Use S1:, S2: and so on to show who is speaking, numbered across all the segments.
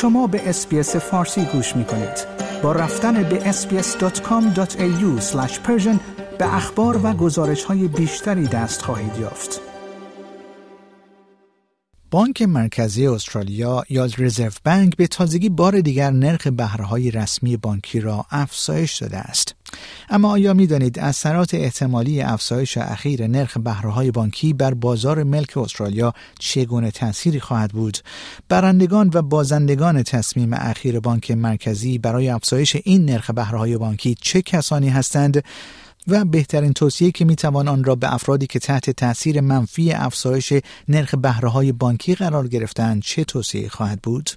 S1: شما به اسپیس فارسی گوش می کنید. با رفتن به sbs.com.au به اخبار و گزارش های بیشتری دست خواهید یافت. بانک مرکزی استرالیا یا رزرو بانک به تازگی بار دیگر نرخ بهرههای رسمی بانکی را افزایش داده است. اما آیا می دانید اثرات احتمالی افزایش اخیر نرخ بهرههای بانکی بر بازار ملک استرالیا چگونه تأثیری خواهد بود؟ برندگان و بازندگان تصمیم اخیر بانک مرکزی برای افزایش این نرخ بهرههای بانکی چه کسانی هستند؟ و بهترین توصیه که می‌توان آن را به افرادی که تحت تاثیر منفی افزایش نرخ بهره بانکی قرار گرفتند چه توصیه خواهد بود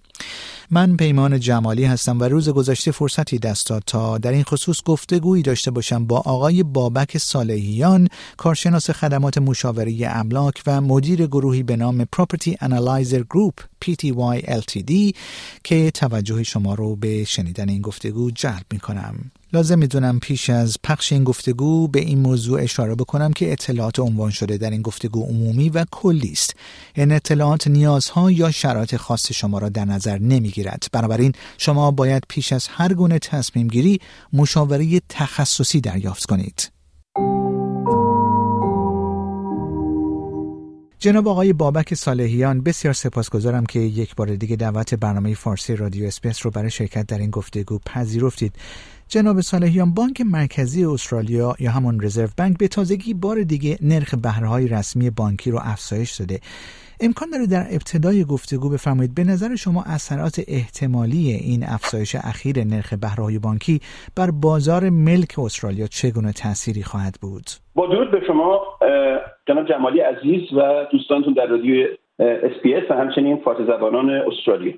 S1: من پیمان جمالی هستم و روز گذشته فرصتی دست داد تا در این خصوص گفتگویی داشته باشم با آقای بابک صالحیان کارشناس خدمات مشاوره املاک و مدیر گروهی به نام Property Analyzer Group PTY LTD که توجه شما رو به شنیدن این گفتگو جلب می کنم. لازم می‌دونم پیش از پخش این گفتگو به این موضوع اشاره بکنم که اطلاعات عنوان شده در این گفتگو عمومی و کلی است. این اطلاعات نیازها یا شرایط خاص شما را در نظر نمی‌گیرد. بنابراین شما باید پیش از هر گونه تصمیم گیری مشاوره تخصصی دریافت کنید. جناب آقای بابک صالحیان بسیار سپاسگزارم که یک بار دیگه دعوت برنامه فارسی رادیو SBS رو برای شرکت در این گفتگو پذیرفتید. جناب صالحیان بانک مرکزی استرالیا یا همون Reserve Bank به تازگی بار دیگه نرخ بهرههای رسمی بانکی رو افزایش داده. امکان داره در ابتدای گفتگو بفرمایید به نظر شما اثرات احتمالی این افزایش اخیر نرخ بهرههای بانکی بر بازار ملک استرالیا چگونه تأثیری خواهد بود؟
S2: با درود به شما جناب جمالی عزیز و دوستانتون در رادیو SBS و همچنین فارسی زبانان استرالیا.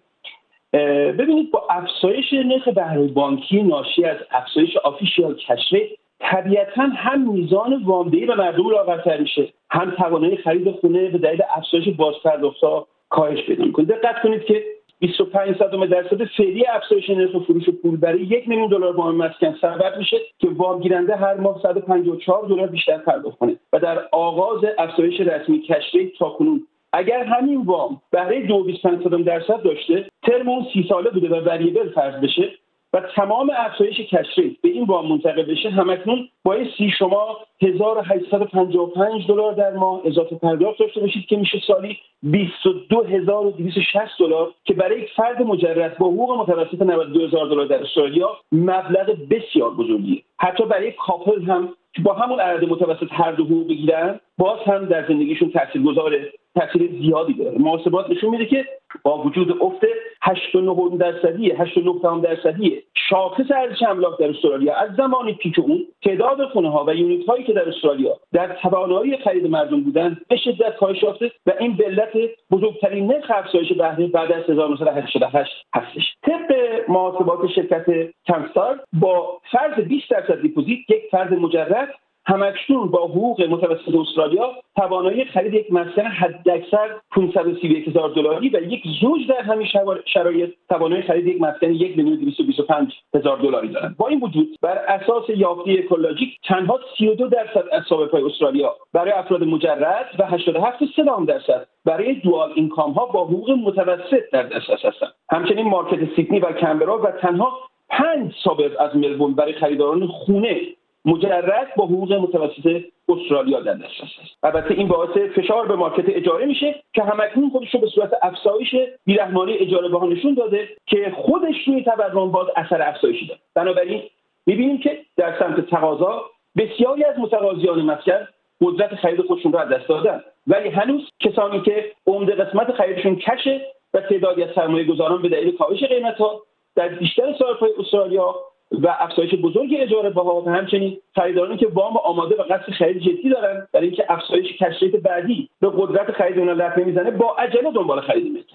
S2: ببینید با افزایش نرخ بهره بانکی ناشی از افزایش official cash rate طبیعتا هم میزان وامدهی به مردم لاغرتر میشه هم توانایی خرید خونه به دلیل افزایش بازپرداختها کاهش پیدا می‌کنه. دقت کنید که 25 صدم درصد فعلی افزایش نرخ فروش پول برای یک میلیون دلار وام مسکن سبب میشه که وام گیرنده هر ماه 154 دلار بیشتر پرداخت کنه و در آغاز افزایش رسمی cash rate تا کنون اگر همین وام بهره 2.25 درصد داشته ترم اون سی ساله بوده و وریبل فرض بشه و تمام افزایش کشری به این وام منتقل بشه همکنون بایستی شما 1855 دلار در ماه اضافه پرداخت داشته باشید که میشه سالی 22260 دلار که برای یک فرد مجرد با حقوق متوسط 92000 دلار در استرالیا مبلغ بسیار بزرگیه. حتی برای کاپل هم با همون عدد متوسط هر دو حقوق بگیرن باز هم در زندگیشون تاثیرگذاره تاثیر زیادی داره. محاسبات نشون میده که با وجود افت 89 درصدی 89 درصدی شاخص ارزش املاک در استرالیا از زمان پیک اون تعداد خونه ها و یونیت هایی که در استرالیا در توانایی خرید مردم بودن به شدت کاهش یافته و این به علت بزرگترین نرخ افزایش بهره بعد از 1988 هستش. طبق محاسبات شرکت کمستار با فرض 20 درصد دیپوزیت یک فرد مجرد همکنون با حقوق متوسط استرالیا توانایی خرید یک مسکن حداکثر 531 هزار دلاری و یک زوج در همین شرایط توانایی خرید یک مسکن یک میلیون 225 هزار دلاری دارند. با این وجود بر اساس یافته اکولوژیک تنها 32 درصد از های استرالیا برای افراد مجرد و 87 درصد برای دوال اینکام ها با حقوق متوسط در دسترس هستند. همچنین مارکت سیدنی و کمبرا و تنها پنج سابق از ملبورن برای خریداران خونه مجرد با حقوق متوسط استرالیا در دسترس است. البته این باعث فشار به مارکت اجاره میشه که همکنون خودش رو به صورت افزایش بیرحمانی اجاره ها نشون داده که خودش روی تورم باز اثر افزایشی داره. بنابراین می‌بینیم که در سمت تقاضا بسیاری از متقاضیان مسکن قدرت خرید خودشون رو از دست دادن. ولی هنوز کسانی که عمده قسمت خریدشون کشه و تعدادی از سرمایه گذاران به دلیل کاهش قیمت ها در بیشتر های استرالیا و افزایش بزرگ اجاره بها و همچنین خریدارانی که وام آماده و قصد خرید جدی دارن برای اینکه افزایش کشریت بعدی به قدرت خرید اونها لطمه می‌زنه با عجله دنبال خرید ملک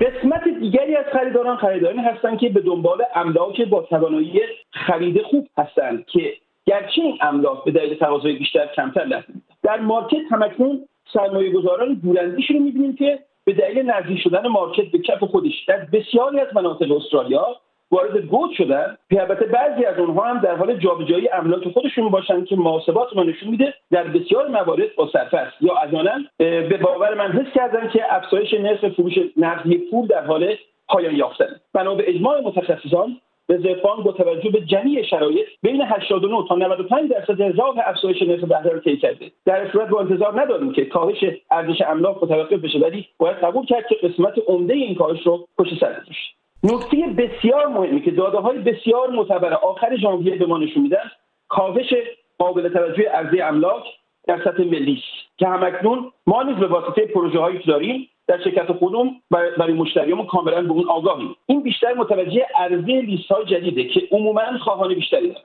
S2: قسمت دیگری از خریداران خریدارانی هستند که به دنبال املاک با توانایی خرید خوب هستند که گرچه این املاک به دلیل تقاضای بیشتر کمتر لطمه در مارکت همکنون سرمایه گذاران دوراندیشی رو می‌بینیم که به دلیل نزدیک شدن مارکت به کف خودش در بسیاری از مناطق استرالیا وارد گود شدن البته بعضی از اونها هم در حال جابجایی املاک خودشون باشن که محاسبات ما نشون میده در بسیار موارد با سرفست یا احیانا به باور من حس کردن که افزایش نرخ فروش نقدی پول در حال پایان یافتن. بنا به اجماع متخصصان رزرو بانک با توجه به جمعی شرایط بین 89 تا 95 درصد راه افزایش نرخ بهره را طی کرده. در صورت با انتظار نداریم که کاهش ارزش املاک متوقف بشه ولی باید قبول کرد که قسمت عمده این کاهش رو پشت سر گذاشت. نکته بسیار مهمی که داده های بسیار معتبر آخر ژانویه به ما نشون میدن کاهش قابل توجه ارزی املاک در سطح ملی که همکنون ما نیز به واسطه پروژه هایی که داریم در شرکت خودمون برای مشتریامون کاملا به اون آگاهیم. این بیشتر متوجه عرضه لیست های جدیده که عموما خواهان بیشتری دارن.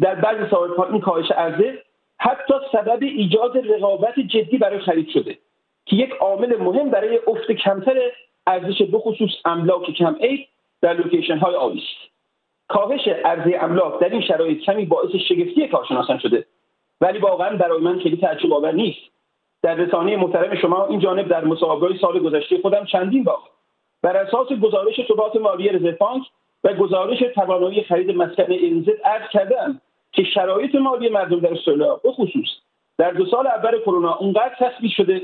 S2: در بعضی سال این کاهش عرضه حتی سبب ایجاد رقابت جدی برای خرید شده که یک عامل مهم برای افت کمتر ارزش بخصوص املاک کم عید در لوکیشن های آبی است. کاهش عرضه املاک در این شرایط کمی باعث شگفتی کارشناسان شده ولی واقعا برای من خیلی تعجب آور نیست. در رسانه محترم شما این جانب در مسابقه سال گذشته خودم چندین بار بر اساس گزارش ثبات مالی رزرو بانک و گزارش توانایی خرید مسکن انزد عرض کردم که شرایط مالی مردم در استرالیا بخصوص در دو سال اول کرونا اونقدر تثبیت شده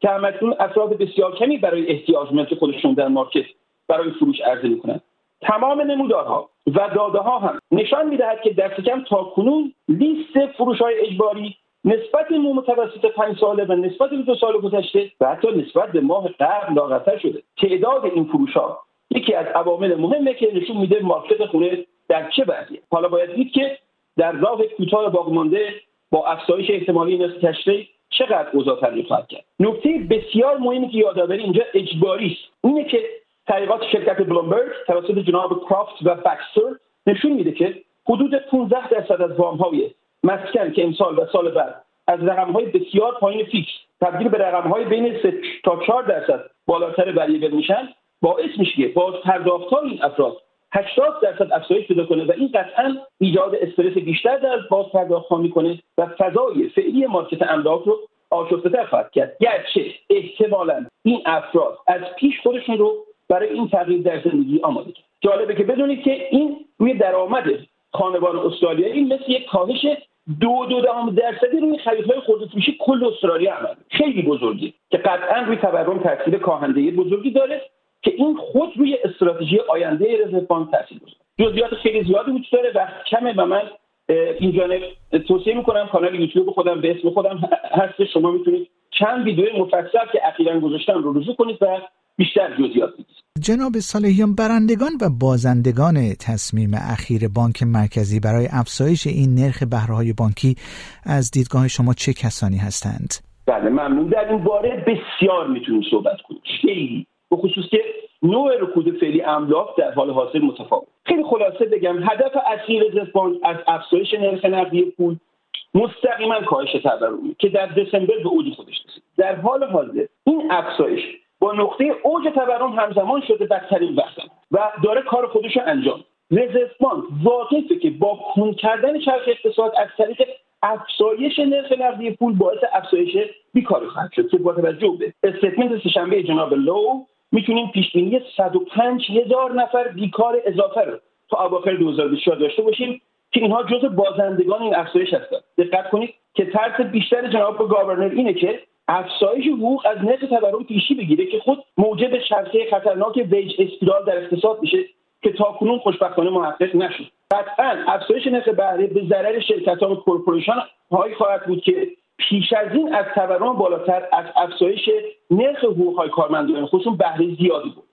S2: که همکنون افراد بسیار کمی برای احتیاجمند خودشون در مارکت برای فروش عرضه می‌کنند تمام نمودارها و داده ها هم نشان می‌دهد که دست کم تا کنون لیست فروش های اجباری نسبت به متوسط پنج ساله و نسبت به دو سال گذشته و حتی نسبت به ماه قبل لاغرتر شده. تعداد این فروش ها یکی از عوامل مهمه که نشون میده مارکت خونه در چه وضعیه. حالا باید دید که در راه کوتاه باقی مانده با افزایش احتمالی نرخ تشریح چقدر اوضاع تغییر خواهد کرد؟ نکته بسیار مهمی که یادآوری اینجا اجباری است. اینه که تحقیقات شرکت بلومبرگ توسط جناب کرافت و بکستر نشون میده که حدود 15 درصد از وام های مسکن که امسال و سال بعد از رقم های بسیار پایین فیکس تبدیل به رقم های بین 3 تا 4 درصد بالاتر وریبل میشن باعث میشه که باز پرداخت این افراد 80 درصد افزایش پیدا کنه و این قطعا ایجاد استرس بیشتر در باز پرداخت می‌کنه و فضای فعلی مارکت املاک رو آشفته تر خواهد کرد. گرچه احتمالا این افراد از پیش خودشون رو برای این تغییر در زندگی آماده کرد. جالبه که بدونید که این روی درآمد خانوان استرالیایی مثل یک کاهش دو دو دهم درصدی روی خریدهای خودروفروشی کل استرالیا عمل خیلی بزرگی که قطعا روی تورم تاثیر کاهنده بزرگی داره که این خود روی استراتژی آینده رزرو بانک تاثیر گذاره جزئیات خیلی زیادی وجود داره و کمه و من این جانب توصیه می‌کنم کانال یوتیوب خودم به اسم خودم هست شما می‌تونید چند ویدیو مفصل که اخیرا گذاشتم رو رجوع کنید و بیشتر جزئیات بگید.
S1: جناب صالحیان برندگان و بازندگان تصمیم اخیر بانک مرکزی برای افزایش این نرخ بهرههای بانکی از دیدگاه شما چه کسانی هستند؟
S2: بله ممنون. در این باره بسیار می‌تونیم صحبت کنیم. خیلی. به خصوص که نوع رکود فعلی املاک در حال حاضر متفاوت. خیلی خلاصه بگم هدف اصلی رزرو بانک از افزایش نرخ نقدی پول مستقیما کاهش تورمی که در دسامبر به اوج خودش رسید. در حال حاضر این افزایش با نقطه اوج تورم همزمان شده بدترین وقت و داره کار خودش رو انجام. رزرو بانک واقفه که با کون کردن چرخ اقتصاد از طریق افزایش نرخ نقدی پول باعث افزایش بیکاری خواهد شد که با توجه به statement سهشنبه جناب لو می‌تونیم پیش بینی 105 هزار نفر بیکار اضافه رو تا اواخر 2024 داشته باشیم که اینها جزء بازندگان این افزایش هستند دقت کنید که ترس بیشتر جناب governor اینه که افزایش حقوق از نرخ تورم پیشی بگیره که خود موجب چرخه خطرناک wage spiral در اقتصاد میشه که تاکنون خوشبختانه محقق نشد. قطعا افزایش نرخ بهره به ضرر شرکت ها و corporation هایی خواهد بود که پیش از این از تورم بالاتر از افزایش نرخ حقوق های کارمندان خصوص بهره زیادی بود.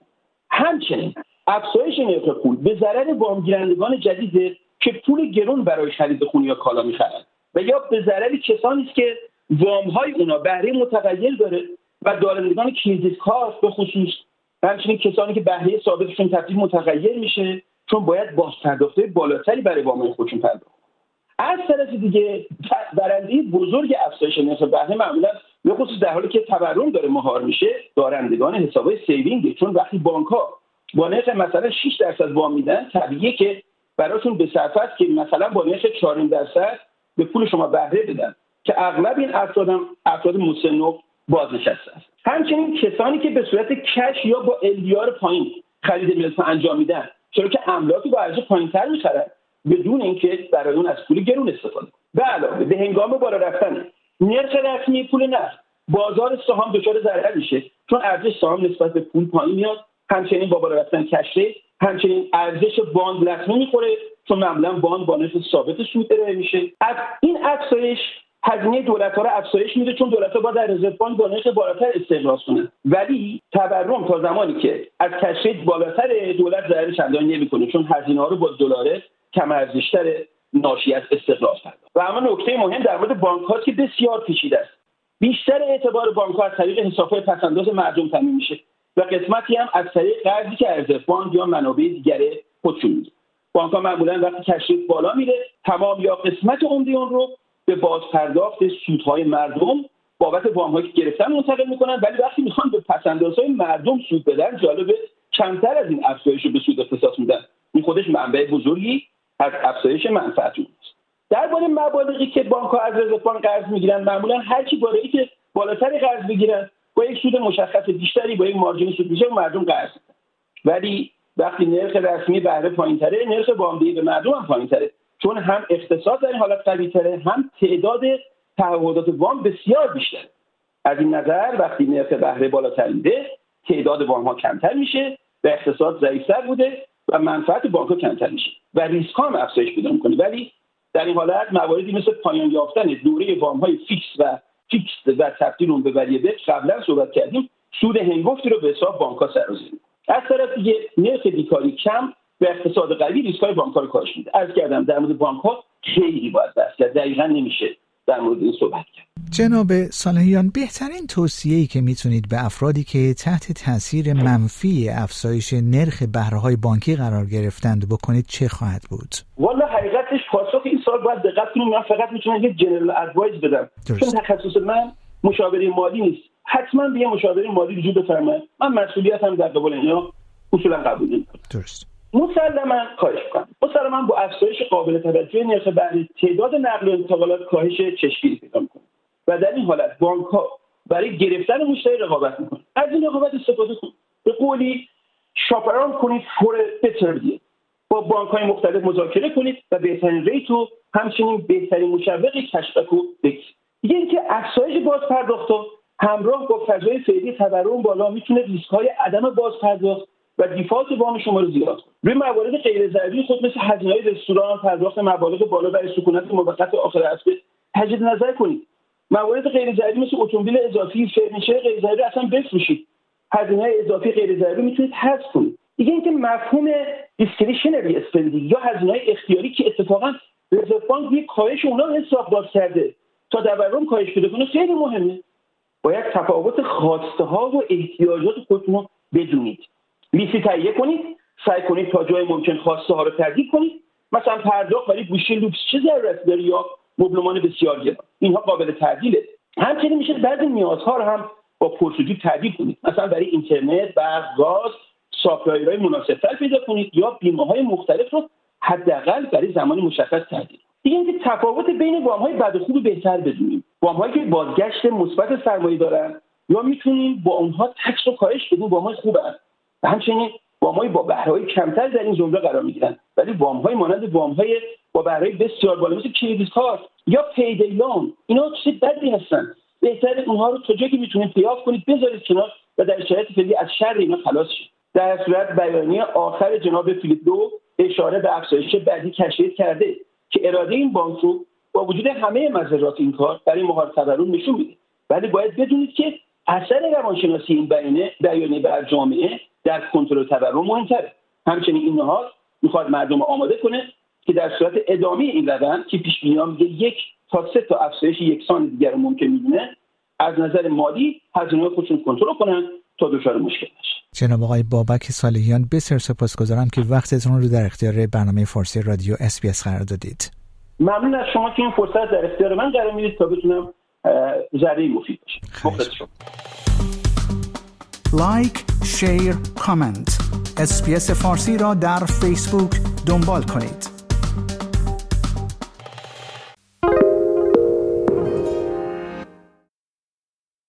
S2: همچنین افزایش نرخ پول به ضرر وامگیرندگان جدید که پول گرون برای خرید خونه یا کالا می‌خرند. و یا به ضرر کسانی است که وام های اونا بهره متغیر داره و دارندگان credit card به خصوص همچنین کسانی که بهره ثابتشون تبدیل متغیر میشه چون باید بازپرداخت بالاتری برای وام خودشون پرداخت. از طرف دیگه برنده بزرگ افزایش نرخ بهره معمولا به خصوص در حالی که تورم داره مهار میشه دارندگان حسابای saving چون وقتی بانک ها با نرخ مثلا 6 درصد وام میدن طبیعیه که براشون به صرفه است که مثلا با نرخ 4 درصد به پول شما بهره بدن که اغلب این افراد هم افراد مسن و بازنشسته است. همچنین کسانی که به صورت کش یا با الدیار پایین خرید ملک انجام میدن چرا که املاکی با ارزش پایینتر می‌خرن. بدون اینکه برای اون از پول گرون استفاده به علاوه به هنگام بالا رفتن نرخ رسمی پول نقد بازار سهام دچار ضرر میشه چون ارزش سهام نسبت به پول پایین میاد. همچنین با بالا رفتن کشته همچنین ارزش باند لطمه می‌خوره چون معمولا باند با نرخ ثابت سود ارائه میشه. از این افزایش هزینه دولت ها رو افزایش میده چون دولت ها با در رزرو بانک با نرخ بالاتر استقراض کنن. ولی تورم تا زمانی که از کشید بالاتر دولت ضرر چندانی نمی‌کنه چون هزینه ها رو با دلار کم ارزشتر ناشی از استقراض پرداخت. و اما نکته مهم در مورد بانک که بسیار پیچیده است. بیشتر اعتبار بانک ها از طریق حسابهای پسنداز مردم تامین میشه و قسمتی هم از طریق قرضی که ارزش بانک یا منابع دیگر خودشون میده بانک ها معمولا وقتی تشریف بالا میره تمام یا قسمت عمده اون رو به بازپرداخت سودهای مردم بابت وامهایی که گرفتن منتقل می‌کنن. ولی وقتی می‌خوان به پسندازهای مردم سود بدن جالبه کمتر از این افزایش رو به سود اختصاص میدن. این خودش منبع بزرگی از افزایش منفعت است. درباره مبالغی که بانک ها از رزرو قرض می‌گیرن معمولا هر کی بالایی که بالاتری قرض بگیرن با یک سود مشخص بیشتری با یک مارجین سود بیشتر مردم قرض ولی وقتی نرخ رسمی بهره پایینتره نرخ وامدهی به مردم هم پایینتره. چون هم اقتصاد در این حالت قوی تره هم تعداد تعهدات وام بسیار بیشتر. از این نظر وقتی نرخ بهره بالاتر میره تعداد وام ها کمتر میشه و اقتصاد ضعیفتر بوده و منفعت بانک کمتر میشه و ریسک هم افزایش پیدا می‌کنه. ولی در این حالت مواردی مثل پایان یافتن دوره وام های فیکس و فیکس و تبدیل اون به variable قبلا صحبت کردیم سود هنگفتی رو به حساب بانک ها سرازیر از طرف دیگه نرخ بیکاری کم به اقتصاد قوی ریسک های بانک رو کاهش میده. از کردم در مورد بانک ها خیلی باید بحث کرد. دقیقا نمیشه در مورد این صحبت کرد.
S1: جناب صالحیان بهترین توصیه‌ای که می‌تونید به افرادی که تحت تاثیر منفی افزایش نرخ بهره بانکی قرار گرفتند بکنید چه خواهد بود؟
S2: والا حقیقتش پاسخ این سال باید دقت کنیم. من فقط می‌تونم یه جنرال ادوایز بدم. چون تخصص من مشاوره مالی نیست. حتما به یه مشاوره مالی وجود بفرمایید من مسئولیتم در قبال اینا اصولا قبول
S1: درست.
S2: مسلما کاهش کنم مسلما با افزایش قابل توجه نرخ بهره تعداد نقل و انتقالات کاهش چشمگیری پیدا می‌کنه و در این حالت بانک ها برای گرفتن مشتری رقابت می‌کنن. از این رقابت استفاده کنید. به قولی شاپران کنید فور بتر با بانک های مختلف مذاکره کنید و بهترین ریت همچنین بهترین مشوق cashback رو بگیرید. دیگه اینکه افزایش بازپرداخت همراه با فضای فعلی تورم بالا می‌تونه ریسک های عدم بازپرداخت و default وام شما رو زیاد کنه. روی موارد غیر ضروری خود مثل هزینه های رستوران پرداخت مبالغ بالا برای سکونت موقت آخر هفته تجدید نظر کنید. موارد غیر ضروری مثل اتومبیل اضافی furniture غیر ضروری اصلا بفروشید. هزینه اضافی غیر ضروری می‌تونید حذف کنید. دیگه اینکه مفهوم discretionary spending یا هزینه اختیاری که اتفاقا Reserve Bank روی کاهش اونا حساب باز کرده تا تورم کاهش پیدا کنه خیلی مهمه. باید تفاوت خواسته ها و احتیاجات خودتون رو بدونید. لیستی تهیه کنید سعی کنید تا جای ممکن خواسته ها رو تحدید کنید مثلا پرداخت برای گوشی لوکس چه ضرورت داره یا مبلمان بسیار گران اینها قابل تعدیله همچنین میشه بعضی نیازها رو هم با پرس‌وجو تعدیل کنید مثلا برای اینترنت برق گاز supplier های مناسبتر پیدا کنید یا بیمه های مختلف رو حداقل برای زمانی مشخص تعدیل دیگه اینکه تفاوت بین وام های بد و خوب بهتر بدونیم. وام هایی که بازگشت مثبت سرمایه دارن یا می‌تونیم با اونها tax رو کاهش بدیم وام های خوبن. و همچنین وام با بهره کمتر در این زمره قرار می‌گیرن. ولی وام های مانند وام های با بهره بسیار بالا مثل credit card یا payday loan اینا چیز بدی هستن. بهتر اونها رو تا جایی که می‌تونید pay off کنید بذارید کنار و در شرایط فعلی از شر اینا خلاص شید. در صورت بیانیه آخر جناب فیلیپ دو اشاره به افزایش بعدی کشف کرده که اراده این بانک رو با وجود همه مزرات این کار برای مهار تورم نشون میده. ولی باید بدونید که اثر روانشناسی این بیانیه بیانیه بر جامعه در کنترل تورم مهمتره. همچنین این نهاد می‌خواد مردم آماده کنه که در صورت ادامه این روند که پیش میگه یک تا سه تا افزایش یکسان دیگر رو ممکن می‌دونه از نظر مالی هزینه خودشون کنترل کنن تا دچار مشکل نشه
S1: جناب آقای بابک صالحیان بسیار سپاسگزارم که وقتتون رو در اختیار برنامه فارسی رادیو SBS قرار دادید.
S2: ممنون از شما که این فرصت در اختیار من قرار می‌دید تا بتونم ذره‌ای مفید باشم
S1: like share comment SBS فارسی را در فیسبوک دنبال کنید.